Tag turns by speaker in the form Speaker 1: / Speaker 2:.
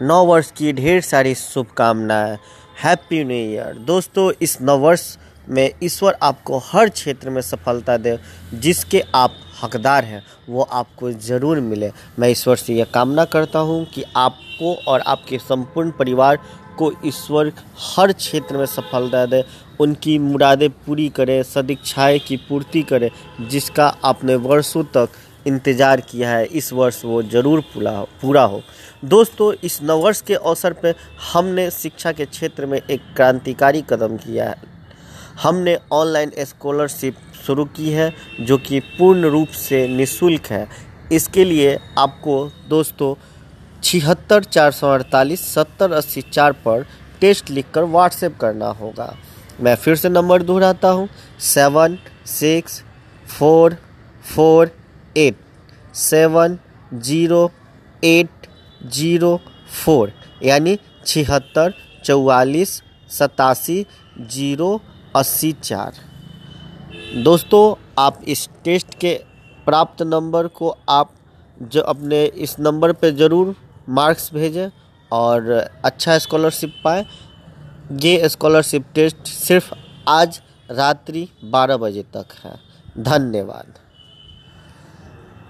Speaker 1: नौ वर्ष की ढेर सारी शुभकामनाएँ। हैप्पी न्यू ईयर दोस्तों, इस नव वर्ष में ईश्वर आपको हर क्षेत्र में सफलता दे, जिसके आप हकदार हैं, वो आपको ज़रूर मिले। मैं ईश्वर से यह कामना करता हूँ कि आपको और आपके संपूर्ण परिवार को ईश्वर हर क्षेत्र में सफलता दे, उनकी मुरादें पूरी करे, सदिच्छाएँ की पूर्ति करे, जिसका आपने वर्षों तक इंतज़ार किया है, इस वर्ष वो ज़रूर पूरा हो पूरा हो। दोस्तों, इस नववर्ष के अवसर पर हमने शिक्षा के क्षेत्र में एक क्रांतिकारी कदम किया है। हमने ऑनलाइन स्कॉलरशिप शुरू की है, जो कि पूर्ण रूप से निशुल्क है। इसके लिए आपको दोस्तों, छिहत्तर चार सौ अड़तालीस, सत्तर अस्सी चार पर टेस्ट लिखकर व्हाट्सएप करना होगा। मैं फिर से नंबर दोहराता हूँ, seven, six, four four eight seven zero eight zero four यानी छिहत्तर, चौवालीस, सतासी, ज़ीरो, अस्सी, चार। दोस्तों, आप इस टेस्ट के प्राप्त नंबर को आप जो अपने इस नंबर पे ज़रूर मार्क्स भेजें और अच्छा स्कॉलरशिप पाए। ये स्कॉलरशिप टेस्ट सिर्फ़ आज रात्रि बारह बजे तक है। धन्यवाद।